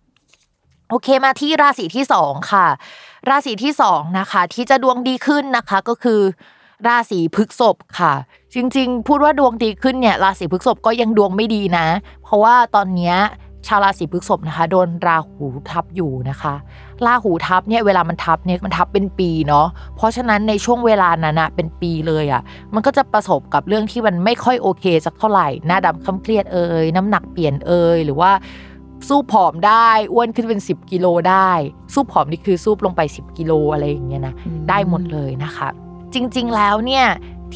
โอเคมาที่ราศีที่สองค่ะ ราศีที่สองนะคะ ที่จะดวงดีขึ้นนะคะ ก็คือ ราศีพฤษภค่ะ จริง ๆ พูดว่าดวงดีขึ้นเนี่ย ราศีพฤษภก็ยังดวงไม่ดีนะ เพราะว่าตอนเนี้ย ชาวราศีพฤษภนะคะ โดนราหูทับอยู่นะคะราหูทับเนี่ยเวลามันทับเนี่ยมันทับเป็นปีเนาะเพราะฉะนั้นในช่วงเวลานั้นอะเป็นปีเลยอะมันก็จะประสบกับเรื่องที่มันไม่ค่อยโอเคสักเท่าไหร่หน้าดำคล้ำเครียดเอ่ยน้ำหนักเปลี่ยนเอ่ยหรือว่าสู้ผอมได้อ้วนขึ้นเป็น 10 กิโลได้ สู้ผอมนี่คือสู้ลงไป 10 กิโลอะไรอย่างเงี้ยนะอืมได้หมดเลยนะคะ จริง ๆ แล้วเนี่ย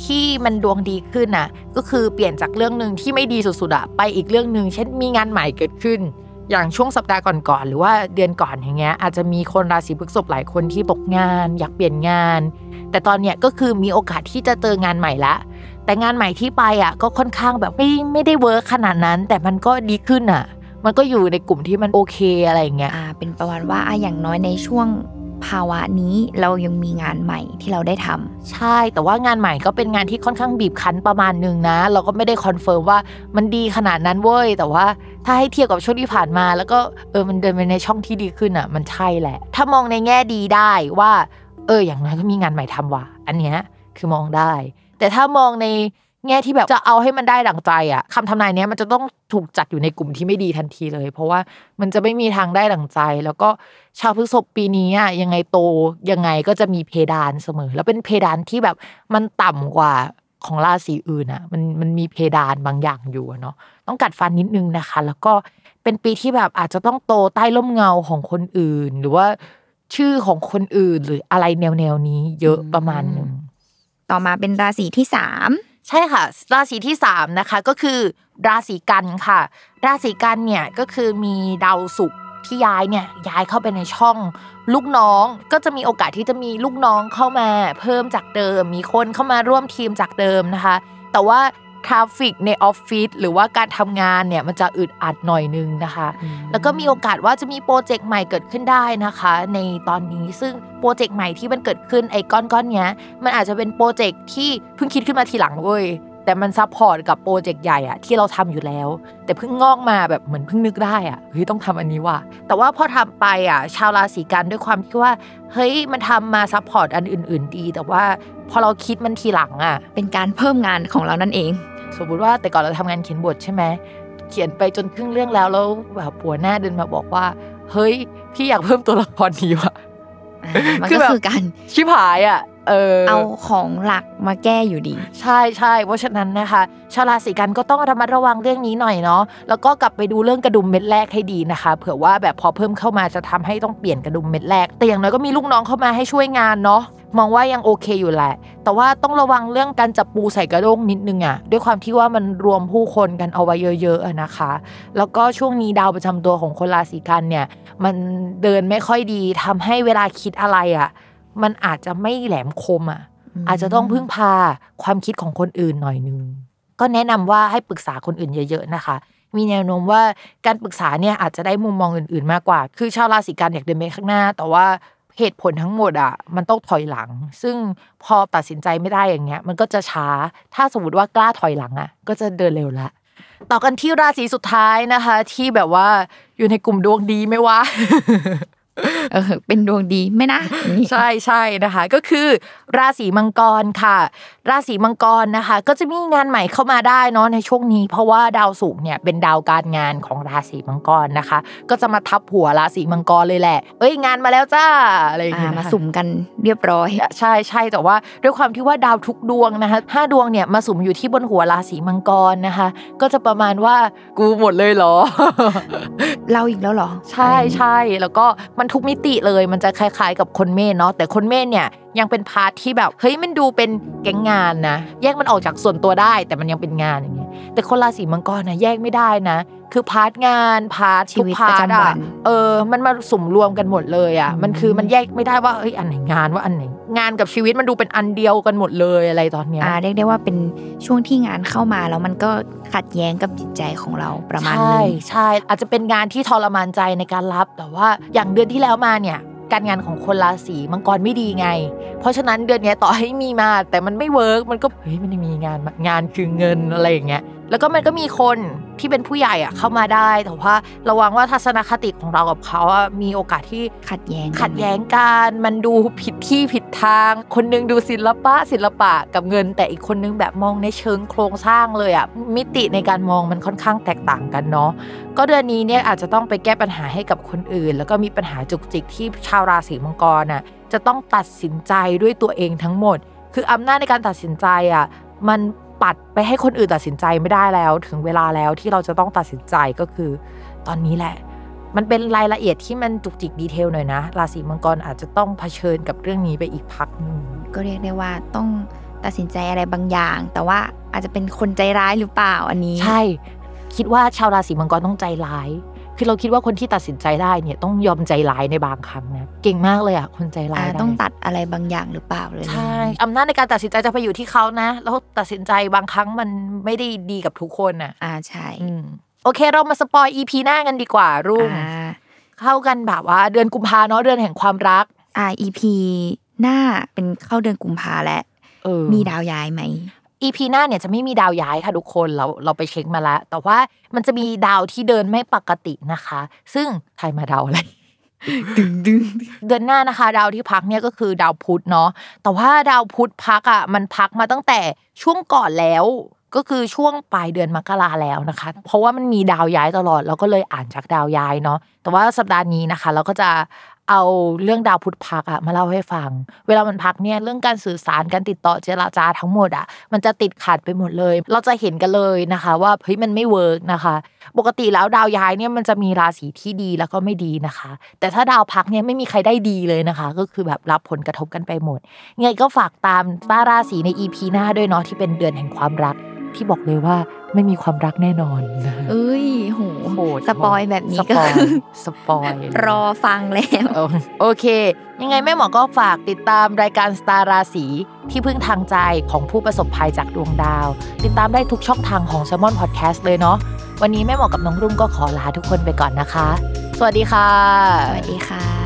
ที่มันดวงดีขึ้นน่ะ ก็คือเปลี่ยนจากเรื่องหนึ่งที่ไม่ดีสุดๆอะไปอีกเรื่องหนึ่งเช่นมีงานใหม่เกิดขึ้น อย่างช่วงสัปดาห์ก่อนๆหรือว่าเดือนก่อนอย่างเงี้ยอาจจะมีคนราศีพฤษภหลายคนที่ตกงาน อยากเปลี่ยนงาน แต่ตอนเนี้ยก็คือมีโอกาสที่จะเจองานใหม่ละแต่งานใหม่ที่ไปอะก็ค่อนข้างแบบไม่ไม่ได้เวิร์คขนาดนั้น แต่มันก็ดีขึ้นอะ มันก็อยู่ในกลุ่มที่มันโอเคอะไรอย่างเงี้ยอ่าเป็นประวัติว่าอะอย่างน้อยในช่วง ภาวะนี้เรายังมีงานใหม่ที่เราได้ทำใช่แต่ว่างานใหม่ก็เป็นงานที่ค่อนข้างบีบคั้นประมาณหนึ่งนะ เราก็ไม่ได้ confirm ว่ามันดีขนาดนั้นเว้ย แต่ว่าถ้าให้เทียบกับช่วงที่ผ่านมา แล้วก็เออมันเดินไปในช่องที่ดีขึ้นอะ มันใช่แหละ ถ้ามองในแง่ดีได้ว่า เออ อย่างน้อยก็มีงานใหม่ทำว่ะอันเนี้ยคือมองได้ แต่ถ้ามองใน แง่ที่แบบจะเอาให้มันได้ดั่งใจอะคำทำนายเนี้ยมันจะต้องถูกจัดอยู่ในกลุ่มที่ไม่ดีทันทีเลย เพราะว่ามันจะไม่มีทางได้ดั่งใจ แล้วก็ชาวพฤษภปีนี้อะยังไงโตยังไงก็จะมีเพดานเสมอ แล้วเป็นเพดานที่แบบมันต่ำกว่าของราศีอื่นอะมันมันมีเพดานบางอย่างอยู่เนาะต้องกัดฟันนิดนึงนะคะ แล้วก็เป็นปีที่แบบอาจจะต้องโตใต้ร่มเงาของคนอื่น หรือว่าชื่อของคนอื่นหรืออะไรแนวแนวนี้เยอะประมาณหนึ่งต่อมาเป็นราศีที่สาม ใช่ค่ะ ราศีที่สามนะคะก็คือ ราศีกันย์ค่ะ ราศีกันย์เนี่ยก็คือมีดาวศุกร์ที่ย้ายเนี่ยย้ายเข้าไปในช่อง ลูกน้องก็จะมีโอกาสที่จะมีลูกน้องเข้ามา เพิ่มจากเดิม มีคนเข้ามาร่วมทีมจากเดิมนะคะ แต่ว่า traffic ในออฟฟิศหรือว่าการทำงานเนี่ยมันจะอึดอัดหน่อยนึงนะคะ แล้วก็มีโอกาสว่าจะมี project ใหม่เกิดขึ้นได้นะคะ ในตอนนี้ซึ่งโปรเจกต์ใหม่ที่มันเกิดขึ้นไอ้ก้อนก้อนๆเนี้ยมันอาจจะเป็นโปรเจกต์ที่เพิ่งคิดขึ้นมาทีหลังเว้ยแต่มัน support กับโปรเจกต์ใหญ่อะที่เราทำอยู่แล้ว แต่เพิ่งงอกมาแบบเหมือนเพิ่งนึกได้อะเฮ้ยต้องทำอันนี้ว่ะแต่ว่าพอทำไปอะชาวราศีกันย์ด้วยความที่ว่าเฮ้ยมันทำมา support อันอื่น ๆ ดี แต่ว่าพอเราคิดมันทีหลังอะเป็นการเพิ่มงานของเรานั่นเอง สมมติว่าแต่ก่อนเราทำงานเขียนบทใช่ไหมเขียนไปจนครึ่งเรื่องแล้วแล้วแบบหัวหน้าเดินมาบอกว่า เฮ้ย พี่อยากเพิ่มตัวละครนี้ว่ะมันคือก็แบบคือการชิบหายอะเออเอาของหลักมาแก้อยู่ดี ใช่ใช่เพราะฉะนั้นนะคะชาวราศีกันก็ต้องระมัดระวังเรื่องนี้หน่อยเนาะแล้วก็กลับไปดูเรื่องกระดุมเม็ดแรกให้ดีนะคะ เผื่อว่าแบบพอเพิ่มเข้ามาจะทำให้ต้องเปลี่ยนกระดุมเม็ดแรกแต่อย่างน้อยก็มีลูกน้องเข้ามาให้ช่วยงานเนาะ มองว่ายังโอเคอยู่แหละ แต่ว่าต้องระวังเรื่องการจับปูใส่กระด้งนิดนึงอะด้วยความที่ว่ามันรวมผู้คนกันเอาไว้เยอะๆอะนะคะ แล้วก็ช่วงนี้ดาวประจำตัวของคนราศีกันเนี่ย มันเดินไม่ค่อยดีทำให้เวลาคิดอะไรอะมันอาจจะไม่แหลมคมอะอืมอาจจะต้องพึ่งพาความคิดของคนอื่นหน่อยนึง ก็แนะนำว่าให้ปรึกษาคนอื่นเยอะ ๆ นะคะมีแนวโน้มว่าการปรึกษาเนี่ยอาจจะได้มุมมองอื่นๆมากกว่า คือชาวราศีกันอยากเดินไปข้างหน้า แต่ว่า เหตุผลทั้งหมดอะมันต้องถอยหลัง ซึ่งพอตัดสินใจไม่ได้อย่างเงี้ย มันก็จะช้าถ้าสมมติว่ากล้าถอยหลังอะ ก็จะเดินเร็วละต่อกันที่ราศีสุดท้ายนะคะ ที่แบบว่าอยู่ในกลุ่มดวงดีไหมวะ เออเป็นดวงดีไหม่นะนี่ใช่ใช่นะคะ ก็คือ ราศีมังกรค่ะ ราศีมังกรนะคะ ก็จะมีงานใหม่เข้ามาได้เนาะในช่วงนี้ เพราะว่าดาวศุกร์เนี่ยเป็นดาวการงานของราศีมังกรนะคะ ก็จะมาทับหัวราศีมังกรเลยแหละ เอ้ยงานมาแล้วจ้าอะไรอย่างอ่าเงี้ยมานะคะสุ่มกันเรียบร้อย ใช่ใช่แต่ว่าด้วยความที่ว่าดาวทุกดวงนะคะห้าดวงเนี่ยมาสุมอยู่ที่บนหัวราศีมังกรนะคะ ก็จะประมาณว่ากูหมดเลยเหรอ เราอีกแล้วเหรอ ใช่ใช่แล้วก็มันทุกมิติเลยมันจะคล้ายๆ กับคนเมษเนาะแต่คนเมษเนี่ยยังเป็น part ที่แบบเฮ้ยมันดูเป็นแก๊งงานนะแยกมันออกจากส่วนตัวได้ แต่มันยังเป็นงานอย่างเงี้ยแต่คนราศีมังกรนะแยกไม่ได้นะ คือ part งาน part ชีทุกประจำวัอะนเออ มันมาสุมรวมกันหมดเลยอะอืมมันคือมันแยกไม่ได้ว่าเฮ้ยอันไหนงานว่าอันไหนงานกับชีวิตมันดูเป็นอันเดียวกันหมดเลยอะไรตอนเนี้ยอ่าเรียกได้ว่าเป็นช่วงที่งานเข้ามาแล้วมันก็ขัดแย้งกับจิตใจของเราประมาณนึงใช่ใช่อาจจะเป็นงานที่ทรมานใจในการรับ แต่ว่าอย่างเดือนที่แล้วมาเนี่ยการงานของคนราศีมังกรไม่ดีไง เพราะฉะนั้นเดือนเนี้ยต่อให้มีมาแต่มันไม่ work มันก็เฮ้ยมันไม่มีงานงานคือเงินอะไรอย่างเงี้ย แล้วก็มันก็มีคนที่เป็นผู้ใหญ่อะเข้ามาได้ แต่ว่าระวังว่าทัศนคติของเรากับเขาอะมีโอกาสที่ขัดแย้งขัดแย้งกันมันดูผิดที่ผิดทาง คนนึงดูศิลปะศิลปะกับเงิน แต่อีกคนนึงแบบมองในเชิงโครงสร้างเลยอะมิติในการมองมันค่อนข้างแตกต่างกันเนาะก็เดือนนี้เนี่ยอาจจะต้องไปแก้ปัญหาให้กับคนอื่น แล้วก็มีปัญหาจุกจิกที่ชาวราศีมังกรน่ะจะต้องตัดสินใจด้วยตัวเองทั้งหมด คืออำนาจในการตัดสินใจอะมัน ปัดไปให้คนอื่นตัดสินใจไม่ได้แล้ว ถึงเวลาแล้วที่เราจะต้องตัดสินใจก็คือ ตอนนี้แหละ มันเป็นรายละเอียดที่มันจุกจิกดีเทลหน่อยนะ ราศีมังกรอาจจะต้องเผชิญกับเรื่องนี้ไปอีกพักหนึ่งก็เรียกได้ว่าต้องตัดสินใจอะไรบางอย่าง แต่ว่าอาจจะเป็นคนใจร้ายหรือเปล่าอันนี้ ใช่ คิดว่าชาวราศีมังกรต้องใจร้าย คือเราคิดว่าคนที่ตัดสินใจได้เนี่ยต้องยอมใจร้ายในบางครั้งนะเก่งมากเลยอะคนใจร้าอ่ายได้ต้องตัดอะไรบางอย่างหรือเปล่าเลยใช่อำนาจในการตัดสินใจจะไปอยู่ที่เขานะแล้วตัดสินใจบางครั้งมันไม่ได้ดีกับทุกคนน่ะอ่าใช่อืมโอเคเรามาสปอย EP หน้ากันดีกว่ารุ่งอ่าเข้ากันแบบว่า เดือนกุมภาเนาะเดือนแห่งความรัก อ่า EP หน้าเป็นเข้าเดือนกุมภาแล้วเออมีดาวย้ายไหม EP หน้าเนี่ยจะไม่มีดาวย้ายค่ะทุกคนเราเราไปเช็คมาแล้ว แต่ว่ามันจะมีดาวที่เดินไม่ปกตินะคะ ซึ่งใครมาดาวอะไรดึงดึงเดือนหน้านะคะ ดาวที่พักเนี่ยก็คือดาวพุธเนาะแต่ว่าดาวพุธพักอะมันพักมาตั้งแต่ช่วงก่อนแล้ว ก็คือช่วงปลายเดือนมกราแล้วนะคะ เพราะว่ามันมีดาวย้ายตลอดเราก็เลยอ่านจากดาวย้ายเนาะแต่ว่าสัปดาห์นี้นะคะ เราก็จะ เอาเรื่องดาวพุธพักอะมาเล่าให้ฟัง เวลามันพักเนี่ยเรื่องการสื่อสารการติดต่อเจรจาทั้งหมดอะมันจะติดขัดไปหมดเลย เราจะเห็นกันเลยนะคะ ว่าเฮ้ยมันไม่เวิร์กนะคะ ปกติแล้วดาวย้ายเนี่ยมันจะมีราศีที่ดีแล้วก็ไม่ดีนะคะ แต่ถ้าดาวพักเนี่ยไม่มีใครได้ดีเลยนะคะ ก็คือแบบรับผลกระทบกันไปหมดไงก็ฝากติดตามสตาร์ราศีใน EP หน้าด้วยเนาะที่เป็นเดือนแห่งความรัก ที่บอกเลยว่าไม่มีความรักแน่นอนนะคะเอ้ยโหโหด spoil แบบนี้ก็ spoil คือ spoil รอฟังแล้วเออโอเค ยังไงแม่หมอก็ฝากติดตามรายการสตาร์ราศีที่พึ่งทางใจของผู้ประสบภัยจากดวงดาว ติดตามได้ทุกช่องทางของ s ซ m o n Podcast เลยเนาะวันนี้แม่หมอกับน้องรุ่งก็ขอลาทุกคนไปก่อนนะคะ สวัสดีค่ะ สวัสดีค่ะ